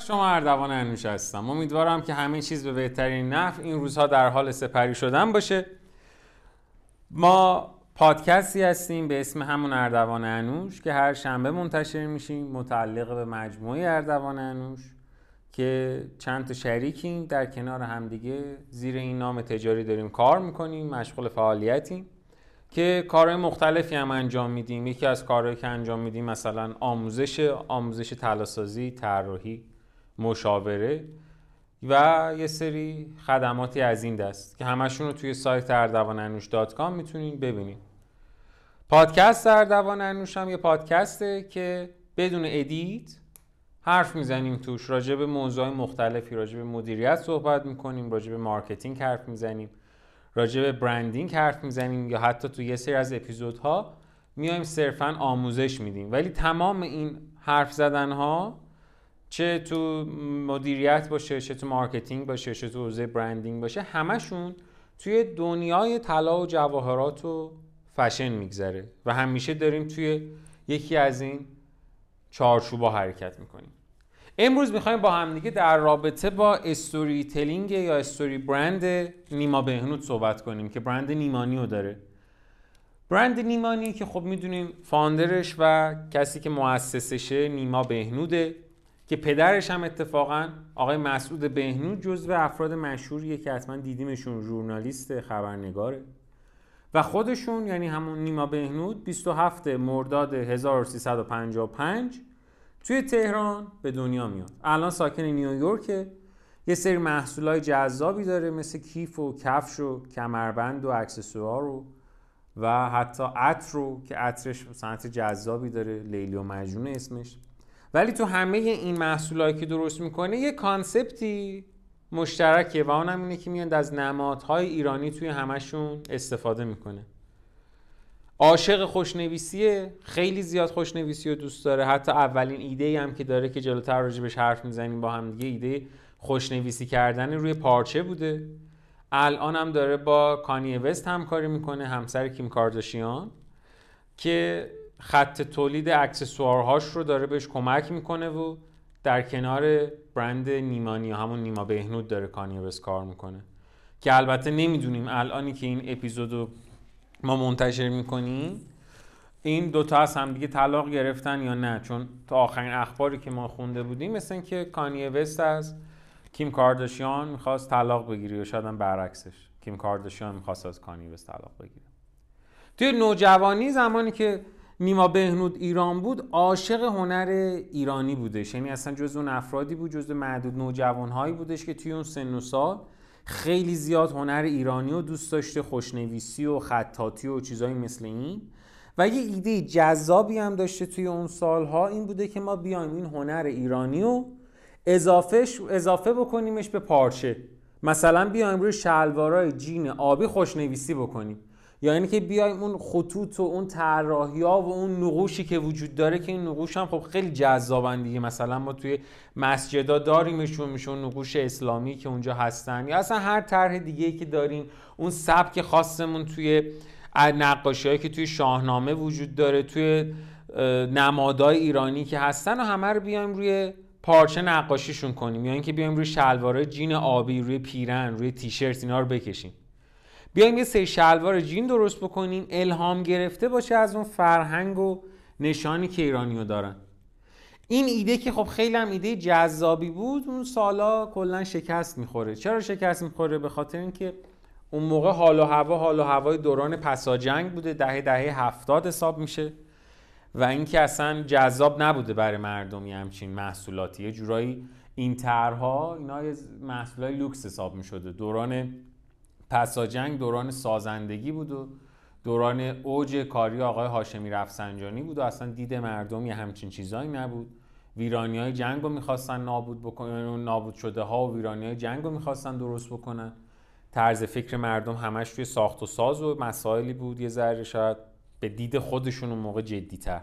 شما اردوان انوش هستم. امیدوارم که همه چیز به بهترین نفع این روزها در حال سپری شدن باشه. ما پادکستی هستیم به اسم همون اردوان انوش که هر شنبه منتشر میشیم متعلق به مجموعه اردوان انوش که چند تا شریکیم. در کنار همدیگه زیر این نام تجاری داریم کار می‌کنیم مشغول فعالیتیم که کارهای مختلفی هم انجام میدیم. یکی از کارهایی که انجام میدیم مثلا آموزش آموزش طلاسازی طراحی. مشاوره و یه سری خدماتی از این دست که همشون رو توی سایت اردوان انوش dot com می‌تونین ببینید پادکست اردوان انوش هم یه پادکسته که بدون edit حرف می‌زنیم توش راجع به موضوع مختلفی راجع به مدیریت صحبت می‌کنیم راجع به marketing حرف می‌زنیم راجع به branding حرف می‌زنیم یا حتی تو یه سری از اپیزودها میایم صرفا آموزش میدیم. ولی تمام این حرف زدن ها چه تو مدیریت باشه چه تو marketing باشه چه تو حوزه branding باشه همشون توی دنیای طلا و جواهرات و فشن میگذره و همیشه داریم توی یکی از این چارچوبا حرکت می‌کنیم. امروز می‌خوایم با همدیگه در رابطه با storytelling یا استوری برند نیما بهنود صحبت کنیم که برند نیمانی رو داره. برند نیمانی که خب می‌دونیم فاندرش و کسی که مؤسسشه نیما بهنوده. که پدرش هم اتفاقا آقای مسعود بهنود جزو افراد مشهوریه که حتما دیدیمشون ژورنالیست خبرنگاره. و خودشون یعنی همون نیما بهنود 27 مرداد 1355 توی تهران به دنیا میاد. الان ساکن نیویورکه. یه سری محصولای جذابی داره مثل کیف و کفش و کمربند و اکسسوار و و حتی عطر رو که عطرش صنعت جذابی داره لیلی و مجنون اسمش. ولی تو همه این محصولایی که درست می‌کنه یه کانسپتی مشترکه و اونم اینه که میاد از نمادهای ایرانی توی همشون استفاده می‌کنه. عاشق خوشنویسیه خیلی زیاد خوشنویسی رو دوست داره. حتی اولین ایده هم که داره که جلوتر راجبش حرف می‌زنیم با هم دیگه ایده خوشنویسی کردن روی پارچه بوده. الان هم داره با کانی وست همکاری می‌کنه همسر کیم کارداشیان که خط تولید اکسسوارهاش رو داره بهش کمک می‌کنه و در کنار برند نیمانی همون نیما بهنود داره کانی وست کار می‌کنه. که البته نمی‌دونیم الانی که این اپیزودو ما منتشر می‌کنیم این دوتا از هم دیگه طلاق گرفتن یا نه؟ چون تا آخرین اخباری که ما خونده بودیم مثل اینکه کانیه وست از کیم کارداشیان می‌خواست طلاق بگیری و شاید هم برعکسش کیم کارداشیان می‌خواست از کانیه وست طلاق بگیره. توی نوجوانی زمانی که نیما بهنود ایران بود عاشق هنر ایرانی بودش. یعنی اصلا جز اون افرادی بود جز معدود نوجوانهایی بودش که توی اون سن و سال خیلی زیاد هنر ایرانی رو دوست داشته خوشنویسی و خطاطی و چیزایی مثل این. و یه ایده جذابی هم داشته توی اون سالها این بوده که ما بیایم این هنر ایرانی رو اضافهش اضافه بکنیمش به پارچه. مثلا بیایم روی شلوارای جین آبی خوشنویسی بکنیم. یا یعنی که بیایم اون خطوط و اون طراحی ها و اون نقوشی که وجود داره که این نقوش هم خب خیلی جذابن دیگه. مثلا ما توی مسجدا داریمشون میشون نقوش اسلامی که اونجا هستن. یا اصلا هر طرح دیگه که داریم اون سبک خاصمون توی نقاشی که توی شاهنامه وجود داره توی نمادای ایرانی که هستن و همه رو بیایم روی پارچه نقاشیشون کنیم. یا اینکه بیایم روی شلوارای جین آبی روی پیرن روی تیشرت اینا رو بکشیم. بیایم یه سری شلوار جین درست بکنیم الهام گرفته باشه از اون فرهنگ و نشانی که ایرانیو دارن. این ایده که خب خیلی هم ایده جذابی بود اون سالا کلا شکست می‌خوره. چرا شکست می‌خوره؟ به خاطر اینکه اون موقع حال و هوا حال و هوای دوران پساجنگ بوده. دهه دهه هفتاد حساب میشه. و اینکه اصلا جذاب نبوده برای مردمی همچین محصولاتی. یه جورایی این طرها اینا محصولای لوکس حساب می‌شده. دوران پساجنگ دوران سازندگی بود و دوران اوج کاری آقای هاشمی رفسنجانی بود و اصلا دید مردم یه همچین چیزایی نبود. ویرانی های جنگ رو می‌خواستن نابود بکنن نابود شده ها و ویرانی های جنگ رو می‌خواستن درست بکنن. طرز فکر مردم همش توی ساخت و ساز و مسائلی بود یه ذره شاید به دید خودشون اون موقع جدیتر.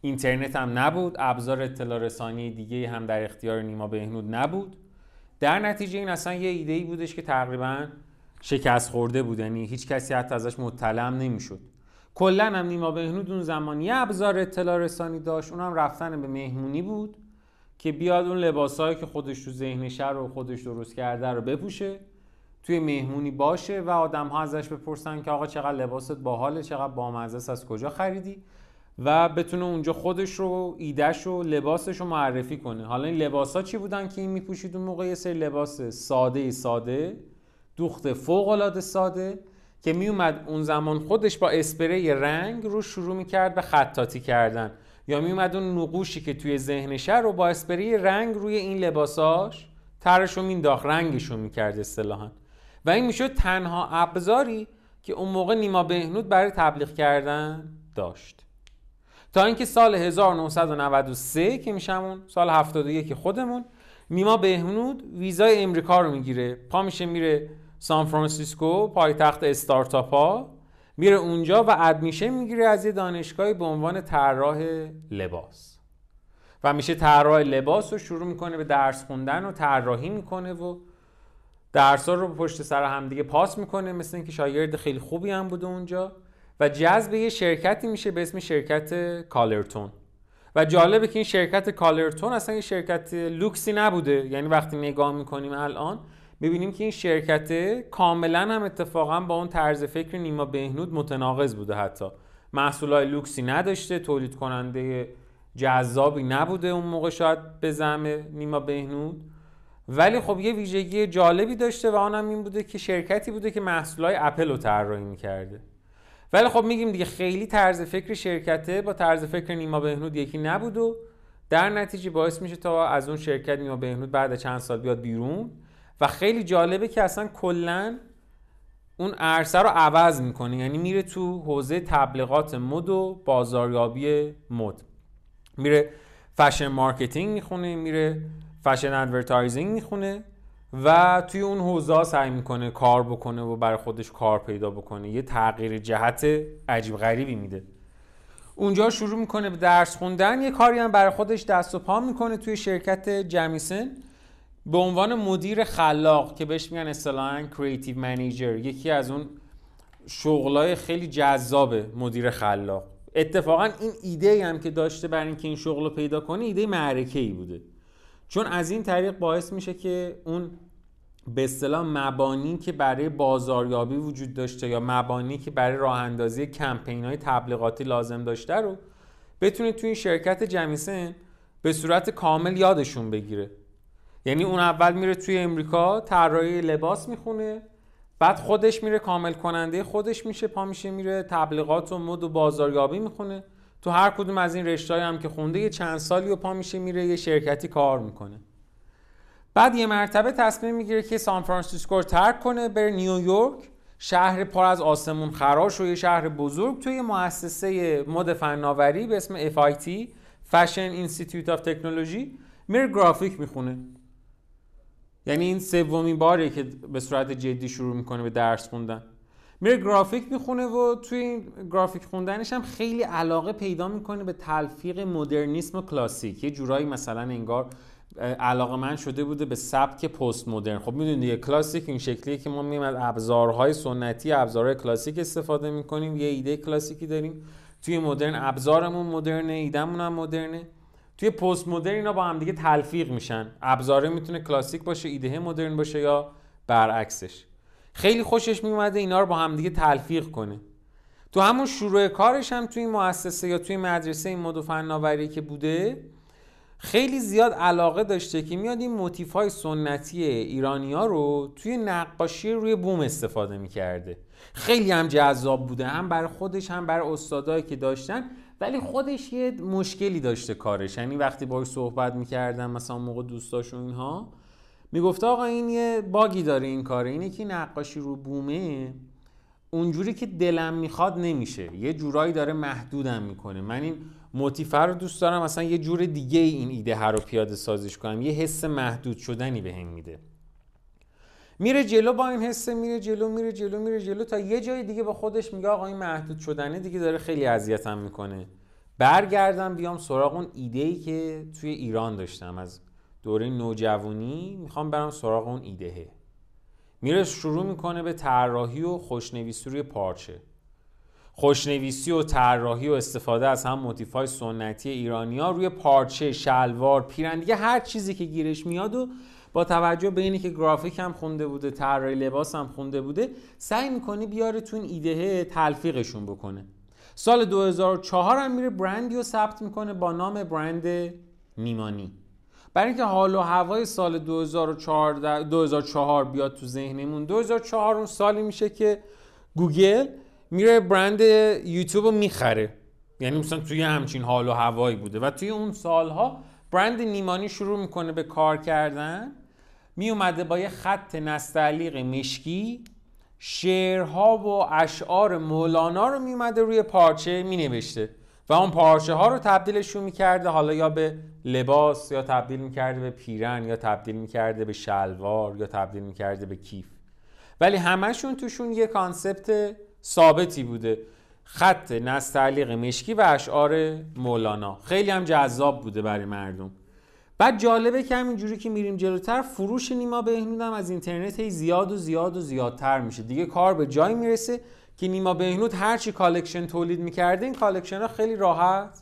اینترنت هم نبود ابزار اطلاع رسانی دیگه هم در اختیار نیما بهنود نبود. در نتیجه این اصلا یه ایده ای بودش که تقریبا شکست خورده بود. یعنی هیچ کسی حتی ازش مطلع نمی‌شد. کلا هم نیما بهنود اون زمان یه ابزار اطلاع رسانی داشت. اونم رفتن به مهمونی بود که بیاد اون لباسایی که خودش تو ذهنشه رو خودش درست کرده رو بپوشه توی مهمونی باشه و آدم ها ازش بپرسن که آقا چقدر لباست باحاله چقدر بامزه از کجا خریدی؟ و بتونه اونجا خودش رو ایدهش رو لباسش رو معرفی کنه. حالا این لباس ها چی بودن که این میپوشید؟ اون موقع یه سری لباس ساده ساده دوخت فوق العاده ساده که میومد اون زمان خودش با اسپری رنگ رو شروع می‌کرد به خطاطی کردن. یا میومد اون نقوشی که توی ذهنشه رو با اسپری رنگ روی این لباساش ترش رو مینداخت رنگشون می‌کرد اصطلاحا. و این می‌شد تنها ابزاری که اون موقع نیما بهنود برای تبلیغ کردن داشت. تا اینکه سال 1993 که میشمون سال 71 خودمون نیما بهنود ویزای امریکا رو می‌گیره. پا میشه میره سان فرانسیسکو پایتخت استارتاپ ها میره اونجا و ادمیشن می‌گیره از یه دانشگاهی به عنوان طراح لباس. و میشه طراح لباس رو شروع می‌کنه به درس خوندن و طراحی می‌کنه و درس رو پشت سر همدیگه پاس می‌کنه مثل اینکه شاگرد خیلی خوبی هم بوده اونجا. و جذب یه شرکتی میشه به اسم شرکت کالرتون. و جالبه که این شرکت کالرتون اصلا یه شرکت لوکسی نبوده. یعنی وقتی نگاه می‌کنیم الان می‌بینیم که این شرکت کاملا هم اتفاقا با اون طرز فکر نیما بهنود متناقض بوده حتی. محصولات لوکسی نداشته تولید کننده جذابی نبوده اون موقع شاید به نیما بهنود. ولی خب یه ویژگی جالبی داشته و آنم این بوده که شرکتی بوده که محصولات اپل رو طراحی می‌کرده. ولی خب میگیم دیگه خیلی طرز فکر شرکته با طرز فکر نیما بهنود یکی نبود و در نتیجه باعث میشه تا از اون شرکت نیما بهنود بعد چند سال بیاد بیرون. و خیلی جالبه که اصلا کلا اون عرصه رو عوض می‌کنه. یعنی میره تو حوزه تبلیغات مد و بازاریابی مد. میره fashion marketing می‌خونه میره fashion advertising می‌خونه و توی اون حوزه سعی می‌کنه کار بکنه و برای خودش کار پیدا بکنه. یه تغییر جهت عجیب غریبی میده. اونجا شروع می‌کنه به درس خوندن. یه کاری هم برای خودش دست و پا می‌کنه توی شرکت جمیسن. به عنوان مدیر خلاق که بهش میگن اصطلاحا کریتیو منیجر یکی از اون شغلای خیلی جذاب مدیر خلاق. اتفاقا این ایده هم که داشته برای اینکه این شغل رو پیدا کنه ایده معرکه ای بوده. چون از این طریق باعث میشه که اون به اصطلاح مبانی که برای بازاریابی وجود داشته یا مبانی که برای راه اندازی کمپین های تبلیغاتی لازم داشته رو بتونه توی این شرکت جمیسن به صورت کامل یادشون بگیره. یعنی اون اول میره توی امریکا طراحی لباس می‌خونه بعد خودش میره کامل کننده خودش میشه پا میشه میره تبلیغات و مد و بازاریابی می‌خونه. تو هر کدوم از این رشته هم که خونده یه چند سالی و پا میشه میره یه شرکتی کار می‌کنه. بعد یه مرتبه تصمیم می‌گیره که سان فرانسیسکو رو ترک کنه بره نیویورک شهر پر از آسمون خراش و یه شهر بزرگ توی مؤسسه مد فناوری به اسم FIT Fashion Institute of Technology میره گرافیک می‌خونه. یعنی این سومین باریه که به صورت جدی شروع می‌کنه به درس خوندن. میره گرافیک می‌خونه و توی این گرافیک خوندنش هم خیلی علاقه پیدا می‌کنه به تلفیق مدرنیسم و کلاسیک. یه جورایی مثلا انگار علاقه من شده بوده به سبک پست مدرن. خب می‌دونید یه کلاسیک این شکلیه که ما مییم از ابزارهای سنتی ابزارهای کلاسیک استفاده می‌کنیم. یه ایده کلاسیکی داریم. توی مدرن ابزارمون مدرنه ایدمون هم مدرنه. توی پست مدرن اینا با هم دیگه تلفیق میشن. ابزاره می‌تونه کلاسیک باشه ایده مدرن باشه یا برعکسش. خیلی خوشش میومده اینا رو با هم دیگه تلفیق کنه. تو همون شروع کارش هم توی مؤسسه یا توی مدرسه این مد و فناوری که بوده خیلی زیاد علاقه داشته که میاد این موتیف های سنتی ایرانی ها رو توی نقاشی روی بوم استفاده می‌کرده. خیلی هم جذاب بوده هم برای خودش هم برای استادایی که داشتن ولی خودش یه مشکلی داشته کارش. یعنی وقتی باهاش صحبت می‌کردم مثلا موقع دوستاش و اینها می‌گفت آقا این یه باگی داره این کاره اینه که نقاشی رو بومه اونجوری که دلم می‌خواد نمیشه. یه جورایی داره محدودم می‌کنه. من این موتیفه رو دوست دارم. مثلا یه جور دیگه این ایده هر رو پیاده سازش کنم. یه حس محدود شدنی به هم میده. میره جلو با این حسه میره جلو میره جلو میره جلو تا یه جای دیگه با خودش میگه آقا این محدود شدنه دیگه داره خیلی اذیتم می‌کنه. برگردم بیام سراغ اون ایده ای که توی ایران داشتم. از دوره نوجوانی می‌خوام برم سراغ اون ایدهه. میره شروع می‌کنه به طراحی و خوشنویسی روی پارچه. خوشنویسی و طراحی و استفاده از هم موتیفای سنتی ایرانی ها روی پارچه شلوار پیرن دیگه هر چیزی که گیرش میاد و با توجه به اینی که گرافیک هم خونده بوده طراحی لباس هم خونده بوده سعی می‌کنه بیاره تو این ایده تلفیقشون بکنه. سال 2004 هم میره برندی رو ثبت می‌کنه با نام برند نیمانی برای اینکه حال و هوای سال 2014 2004 بیاد تو ذهنمون 2004 اون سالی میشه که گوگل میره برند یوتیوب رو می‌خره. یعنی مثلا توی همچین حال و هوایی بوده. و توی اون سالها برند نیمانی شروع می‌کنه به کار کردن. میومده با یه خط نستعلیق مشکی شعرها و اشعار مولانا رو میومده روی پارچه مینوشته. و اون پارچه ها رو تبدیلشون می‌کرده حالا یا به لباس یا تبدیل می‌کرده به پیرن یا تبدیل می‌کرده به شلوار یا تبدیل می‌کرده به کیف. ولی همشون توشون یه کانسپت ثابتی بوده. خط نستعلیق مشکی و اشعار مولانا. خیلی هم جذاب بوده برای مردم. بعد جالبه که همینجوری که میریم جلوتر فروش نیما بهنود از اینترنت هی زیاد و زیاد و زیادتر میشه. دیگه کار به جایی می‌رسه که نیما بهنود هرچی collection تولید می‌کرده این collection ها خیلی راحت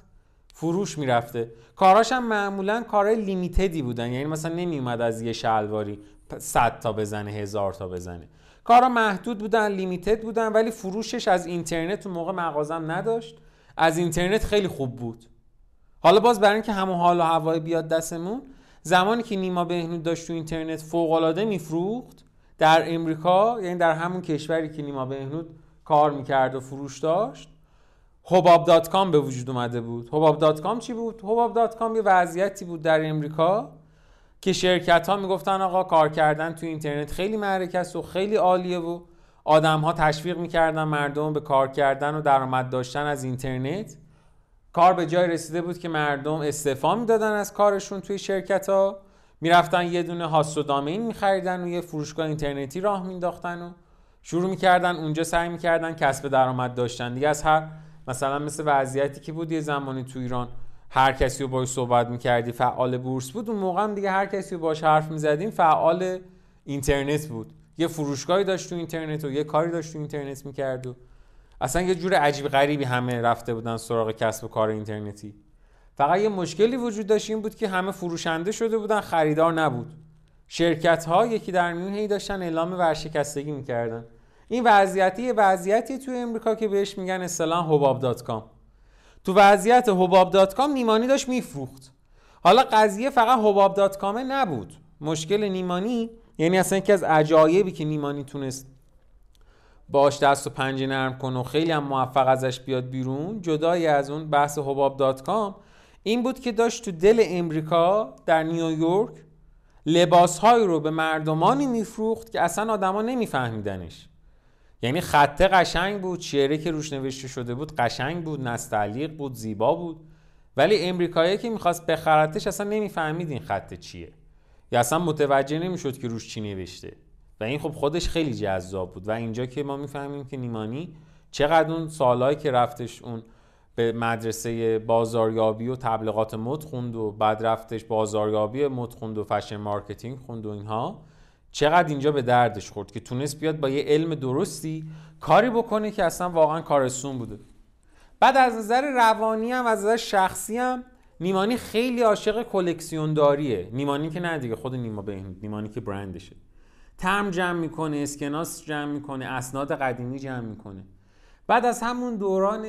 فروش می‌رفته. کاراش هم معمولا کارهای limited ی بودن. یعنی مثلا نمیومد از یه شلواری 100 تا بزنه هزار تا بزنه. کارا محدود بودن limited بودن ولی فروشش از اینترنت اون موقع مغازم نداشت. از اینترنت خیلی خوب بود. حالا باز برای اینکه همون حال و هوای بیاد دستمون زمانی که نیما بهنود داشت تو اینترنت فوق العاده میفروخت در امریکا یعنی در همون کشوری که نیما بهنود کار می‌کرد و فروش داشت حباب dot com به وجود اومده بود. حباب dot com چی بود؟ حباب dot com یه وضعیتی بود در امریکا که شرکت ها می‌گفتن آقا کار کردن تو اینترنت خیلی معرکه است و خیلی عالیه و آدم ها تشویق می‌کردن مردم به کار کردن و درآمد داشتن از اینترنت. کار به جای رسیده بود که مردم استعفا می‌دادن از کارشون توی شرکت ها می‌رفتن یه دونه هاست و دامین میخریدن و یه فروشگاه اینترنتی راه مینداختن و شروع می‌کردن اونجا سعی می‌کردن کسب درآمد داشتن. دیگه از هر مثلا مثل وضعیتی که بود یه زمانی تو ایران هر کسی رو باش صحبت می‌کردی فعال بورس بود. اون موقع هم دیگه هر کسی رو باش حرف می‌زدیم فعال اینترنت بود. یه فروشگاهی داشت تو اینترنت و یه کاری داشت تو اینترنت می‌کرد و اصلا یه جور عجیب غریبی همه رفته بودن سراغ کسب و کار اینترنتی. فقط یه مشکلی وجود داشت این بود که همه فروشنده شده بودن خریدار نبود. شرکت ها یکی در میون هی داشتن اعلام ورشکستگی می‌کردن. این وضعیتی وضعیتی توی امریکا که بهش میگن اصطلاحا حباب dot تو وضعیت حباب dot com نیمانی داشت میفروخت. حالا قضیه فقط حباب دات کامه نبود. مشکل نیمانی یعنی اصلا یکی از عجایبی که نیمانی تونست باش دست و پنجه نرم کنه و خیلی هم موفق ازش بیاد بیرون جدای از اون بحث حباب دات کام این بود که داشت تو دل امریکا در نیویورک لباسهایی رو به مردمانی میفروخت که اصلا آدما نمیفهمیدنش. یعنی خطه قشنگ بود شعره که روش نوشته شده بود قشنگ بود نستعلیق بود زیبا بود. ولی امریکایی که می‌خواست بخرتش اصلا نمی‌فهمید این خطه چیه. یا اصلا متوجه نمی‌شد که روش چی نوشته. و این خب خودش خیلی جذاب بود. و اینجا که ما می‌فهمیم که نیمانی چقدر اون سالهایی که رفتش اون به مدرسه بازاریابی و تبلیغات مد خوند و بعد رفتش بازاریابی مد خوند و fashion marketing خوند و اینها چقدر اینجا به دردش خورد که تونست بیاد با یه علم درستی کاری بکنه که اصلا واقعا کارستون بوده. بعد از نظر روانی هم از نظر شخصی هم نیمانی خیلی عاشق کلکسیون داریه نیمانی که نه دیگه خود نیما بهنود نیمانی که برندشه. ترم جمع می‌کنه اسکناس جمع می‌کنه اسناد قدیمی جمع می‌کنه. بعد از همون دوران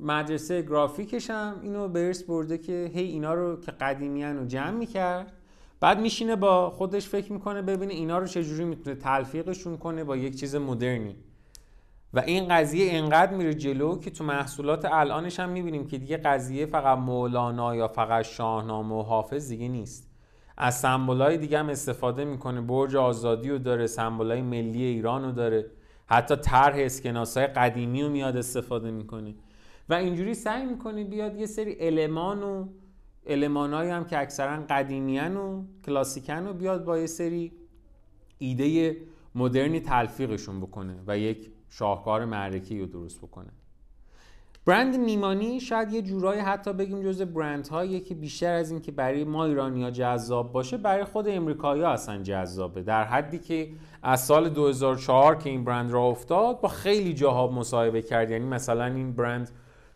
مدرسه گرافیکش هم اینو به برده که هی اینا رو که قدیمیان رو جمع می‌کرد. بعد میشینه با خودش فکر می‌کنه ببینه اینا رو چجوری می‌تونه تلفیقشون کنه با یک چیز مدرنی. و این قضیه انقدر میره جلو که تو محصولات الانش هم می‌بینیم که دیگه قضیه فقط مولانا یا فقط شاهنامه و حافظ دیگه نیست. از سمبولای دیگه هم استفاده می‌کنه. برج آزادی رو داره سمبولای ملی ایران رو داره. حتی طرح اسکناسای قدیمی رو میاد استفاده می‌کنه. و اینجوری سعی می‌کنه بیاد یه سری المان و المانایی هم که اکثرا قدیمیان و کلاسیکن و بیاد با یه سری ایده مدرنی تلفیقشون بکنه و یک شاهکار معرکی رو درست بکنه. برند نیمانی شاید یه جورایی حتی بگیم جز برند هایی که بیشتر از این که برای ما ایرانی جذاب باشه برای خود امریکایی ها اصلا جذابه. در حدی که از سال 2004 که این برند را افتاد با خیلی جاها مصاحبه کرد. یعنی مثلا این برند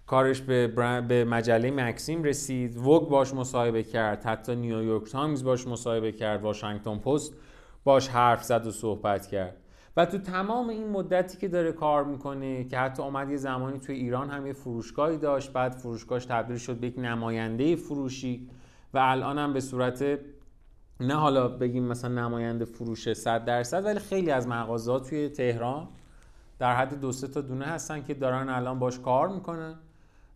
کارش به, به مجله مکسیم رسید. وگ باش مصاحبه کرد. حتی نیویورک تایمز باش مصاحبه کرد. واشنگتن پست باش حرف زد و صحبت کرد. و تو تمام این مدتی که داره کار می‌کنه که حتی اومد یه زمانی توی ایران هم یه فروشگاهی داشت. بعد فروشگاهش تبدیل شد به یک نماینده فروشی. و الان هم به صورت نه حالا بگیم مثلا نماینده فروش 100 درصد ولی خیلی از مغازه توی تهران در حد دو سه تا دونه هستن که دارن الان باش کار می‌کنن.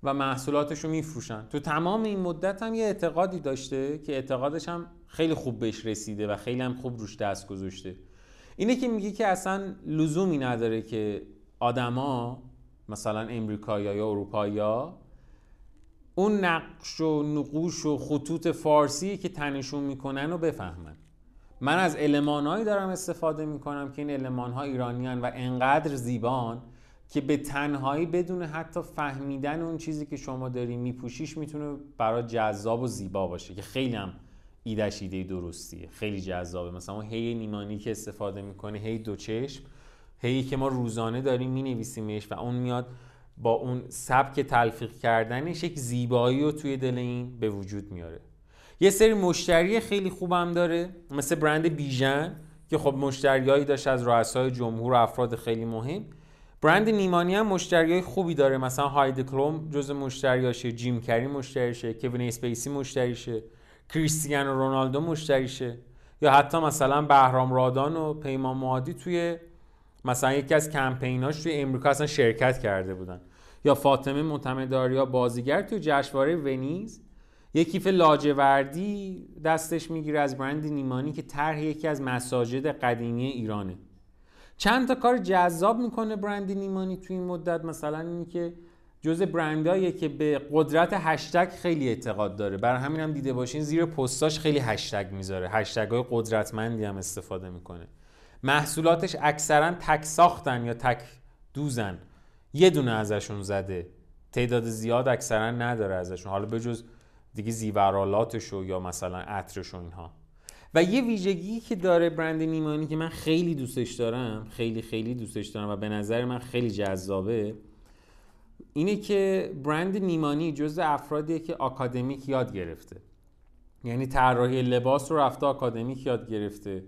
و محصولاتش رو میفروشن. تو تمام این مدت هم یه اعتقادی داشته که اعتقادش هم خیلی خوب بهش رسیده و خیلی هم خوب روش دست گذاشته. اینه که میگه که اصلا لزومی نداره که آدما مثلا امریکایی یا اروپایی اون نقش و نقوش و خطوط فارسی که تنشون می‌کنن رو بفهمن. من از المانهایی دارم استفاده می‌کنم که این المانها ایرانیان و انقدر زیبان که به تنهایی بدون حتی فهمیدن اون چیزی که شما داری میپوشیش می‌تونه برای جذاب و زیبا باشه که خیلی هم ایدش ایده درستیه خیلی جذابه. مثلا اون هی نیمانی که استفاده می‌کنه هی دو چشم هی که ما روزانه داریم مینویسیمش و اون میاد با اون سبک تلفیق کردنش یک زیبایی رو توی دل این به وجود میاره. یه سری مشتری خیلی خوبم داره مثل برند بیژن که خب مشتریایی داشت از رؤسای جمهور و افراد خیلی مهم. برند نیمانی هم مشتریای خوبی داره. مثلا هایدی کلوم جز مشتریاشه جیم کری مشتریشه کوین اسپیسی مشتریشه کریستیانو رونالدو مشتریشه. یا حتی مثلا بهرام رادان و پیمان معادی توی مثلا یکی از کمپیناش توی امریکا اصلا شرکت کرده بودن. یا فاطمه معتمداریا بازیگر توی جشنواره ونیز. یه کیف لاجوردی دستش می‌گیره از برند نیمانی که طرح یکی از مساجد قدیمی ایرانه. چند تا کار جذاب می‌کنه برند نیمانی توی این مدت. مثلا اینی که جز برندهاییه که به قدرت هشتگ خیلی اعتقاد داره. برای همین هم دیده باشین زیر پستاش خیلی هشتگ می‌ذاره. هشتگ های قدرتمندی هم استفاده می‌کنه. محصولاتش اکثرا تک ساختن یا تک دوزن. یه دونه ازشون زده. تعداد زیاد اکثرا نداره ازشون. حالا بجز دیگه زیورالاتشو یا مثلا عطرش و اینها. و یه ویژگی که داره برند نیمانی که من خیلی دوستش دارم خیلی خیلی دوستش دارم و به نظر من خیلی جذابه اینه که برند نیمانی جز افرادیه که آکادمیک یاد گرفته. یعنی طراحی لباس رو رفته آکادمیک یاد گرفته.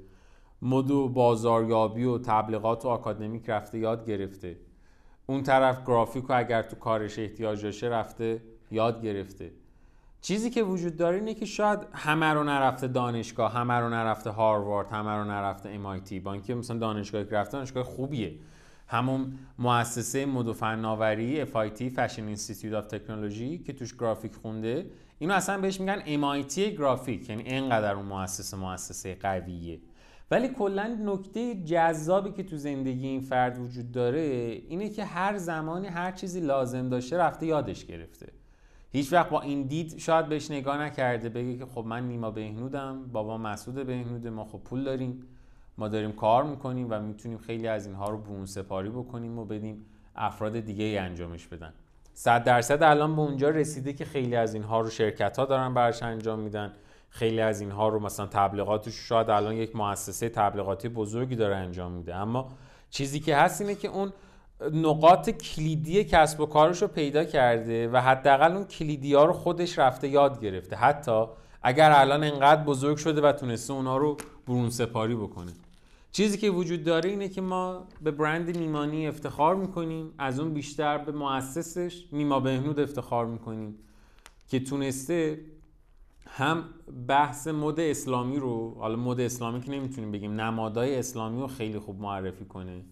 مد و بازاریابی و تبلیغات و آکادمیک رفته یاد گرفته. اون طرف گرافیک و اگر تو کارش احتیاج داشته رفته یاد گرفته. چیزی که وجود داره اینه که شاید همه رو نرفته دانشگاه همه رو نرفته هاروارد همه رو نرفته MIT با اینکه مثلا دانشگاهی که دانشگاه خوبیه. همون مؤسسه مد و فناوری FIT Fashion Institute of Technology که توش گرافیک خونده اینو اصلا بهش میگن MIT گرافیک یعنی اینقدر اون مؤسسه مؤسسه قویه. ولی کلا نکته جذابی که تو زندگی این فرد وجود داره اینه که هر زمانی هر چیزی لازم داشته رفته یادش گرفته. هیچ وقت با این دید شاید بهش نگاه نکرده بگه که خب من نیما بهنودم بابا مسعود بهنوده ما خب پول داریم ما داریم کار می‌کنیم و می‌تونیم خیلی از اینها رو برون سپاری بکنیم و بدیم افراد دیگه ای انجامش بدن. صد درصد الان به اونجا رسیده که خیلی از اینها رو شرکت ها دارن براش انجام میدن. خیلی از اینها رو مثلا تبلیغاتش شاید الان یک مؤسسه تبلیغاتی بزرگی داره انجام میده. اما چیزی که هست اینه که اون نقاط کلیدی کسب و کارش رو پیدا کرده و حداقل اون کلیدی ها رو خودش رفته یاد گرفته. حتی اگر الان انقدر بزرگ شده و تونسته اونا رو برون سپاری بکنه. چیزی که وجود داره اینه که ما به برند نیمانی افتخار می‌کنیم از اون بیشتر به مؤسسش نیما بهنود افتخار می‌کنیم که تونسته هم بحث مد اسلامی رو حالا مد اسلامی که نمی‌تونیم بگیم نمادهای اسلامی رو خیلی خوب معرفی کنه.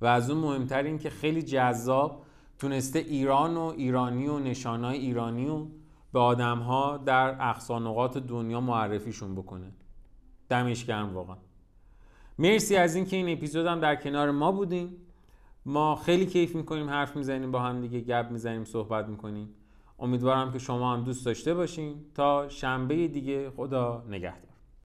و از اون مهمتر این که خیلی جذاب تونسته ایران و ایرانی و نشانهای ایرانی رو به آدم ها در اقصانقات دنیا معرفیشون بکنه. دمش گرم واقعا. مرسی از اینکه این اپیزود هم در کنار ما بودیم ما خیلی کیف می‌کنیم حرف می‌زنیم با هم دیگه گپ می‌زنیم صحبت می‌کنیم. امیدوارم که شما هم دوست داشته باشین. تا شنبه دیگه خدا نگهدار.